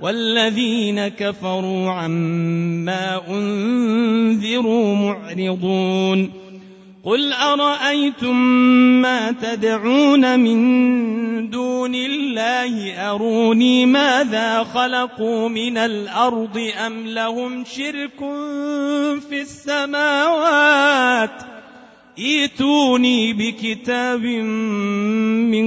والذين كفروا عما أنذروا معرضون قل أرأيتم ما تدعون من دون الله؟ أروني ماذا خلقوا من الأرض أم لهم شرك في السماوات؟ ائتوني بكتاب من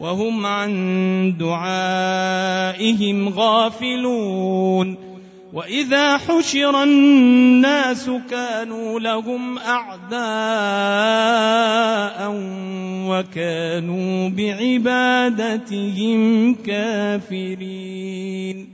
وهم عن دعائهم غافلون. وإذا حشر الناس كانوا لهم أعداء وكانوا بعبادتهم كافرين.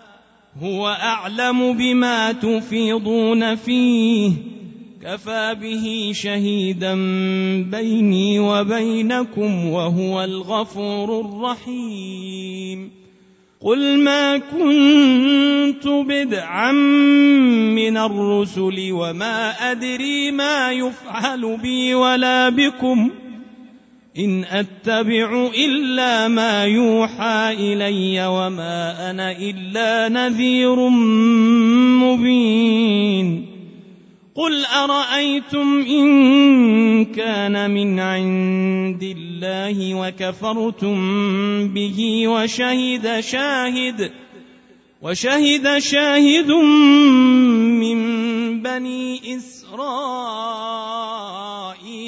هو أعلم بما تفيضون فيه. كفى به شهيدا بيني وبينكم وهو الغفور الرحيم. قل ما كنت بدعا من الرسل وما أدري ما يفعل بي ولا بكم. إن أتبع إلا ما يوحى إلي وما أنا إلا نذير مبين. قل أرأيتم إن كان من عند الله وكفرتم به وشهد شاهد وشهد شاهد من بني إسرائيل.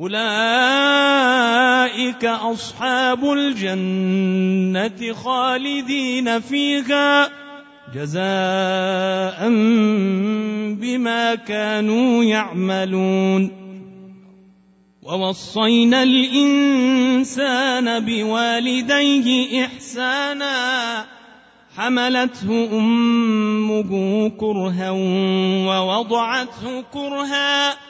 أولئك أصحاب الجنة خالدين فيها جزاء بما كانوا يعملون. ووصينا الإنسان بوالديه إحسانا حملته أمه كرها ووضعته كرها.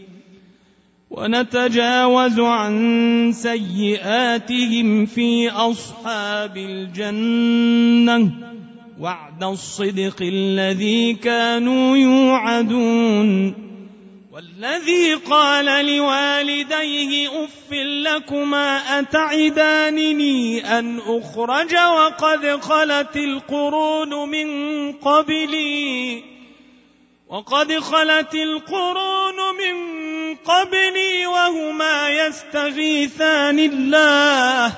ونتجاوز عن سيئاتهم في أصحاب الجنة وعد الصدق الذي كانوا يوعدون والذي قال لوالديه أف لكما أتعدانني أن أخرج وقد خلت القرون من قبلي وقد خلت القرون قبلي وهما يستغيثان الله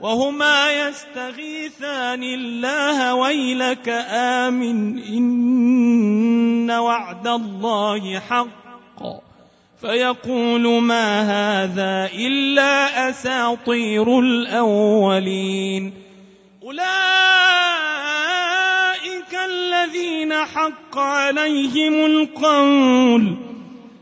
وهما يستغيثان الله ويلك آمن إن وعد الله حق. فيقول ما هذا إلا أساطير الأولين. أولئك الذين حق عليهم القول.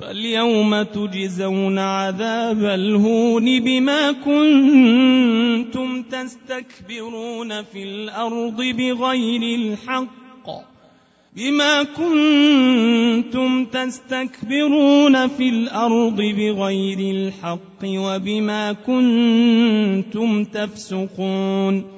فاليوم تجزون عذاب الهون بما كنتم تستكبرون في الأرض بغير الحق. بما كنتم تستكبرون في الأرض بغير الحق وبما كنتم تفسقون.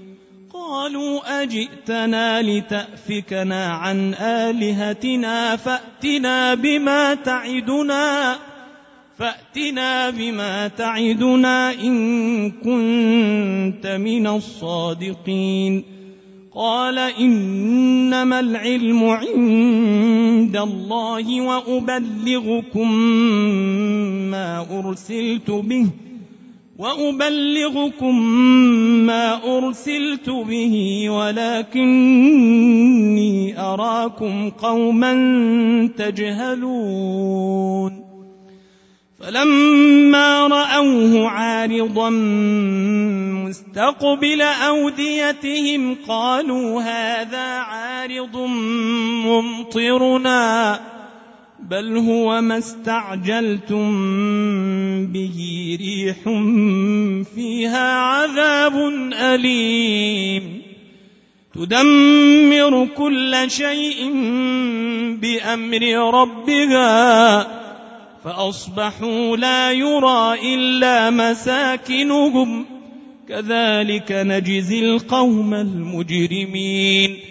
قالوا أجئتنا لتأفكنا عن آلهتنا فأتنا بما تعدنا فأتنا بما تعدنا إن كنت من الصادقين. قال إنما العلم عند الله وأبلغكم ما أرسلت به. وأبلغكم ما أرسلت به ولكني أراكم قوما تجهلون. فلما رأوه عارضا مستقبل أوديتهم قالوا هذا عارض ممطرنا بل هو ما استعجلتم به ريح فيها عذاب أليم. تدمر كل شيء بأمر ربها فأصبحوا لا يرى إلا مساكنهم. كذلك نجزي القوم المجرمين.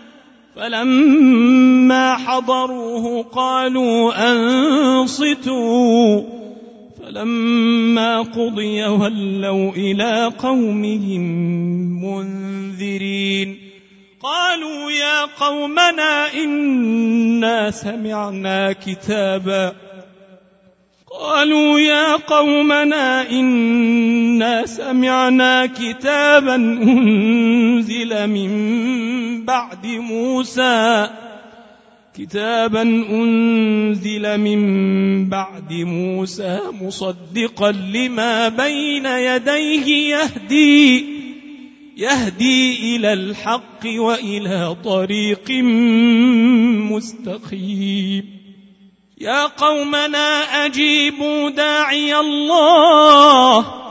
فلما حضروه قالوا أنصتوا. فلما قضي ولوا إلى قومهم منذرين. قالوا يا قومنا إنا سمعنا كتابا. قالوا يا قومنا إنا سمعنا كتابا أنزل من بعد موسى كتابا أنزل من بعد موسى مصدقا لما بين يديه يهدي يهدي إلى الحق وإلى طريق مستقيم. يا قومنا أجيبوا داعي الله.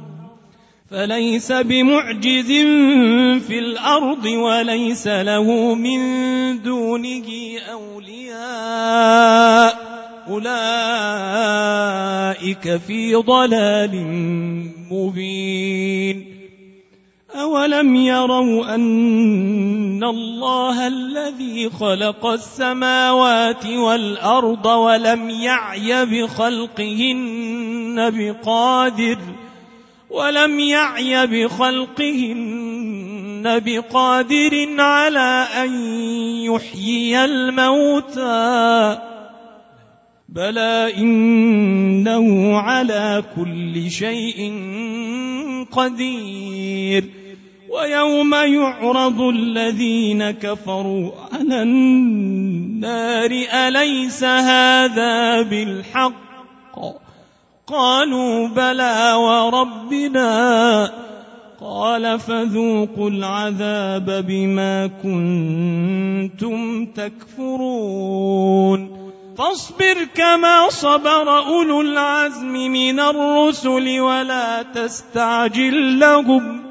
فليس بمعجز في الأرض وليس له من دونه أولياء. أولئك في ضلال مبين. أولم يروا أن الله الذي خلق السماوات والأرض ولم يعي بخلقهن بقادر ولم يعي بخلقهن بقادر على أن يحيي الموتى. بلى إنه على كل شيء قدير. ويوم يعرض الذين كفروا على النار أليس هذا بالحق؟ قالوا بلى وربنا قال فذوقوا العذاب بما كنتم تكفرون. فاصبر كما صبر أولو العزم من الرسل ولا تستعجل لهم.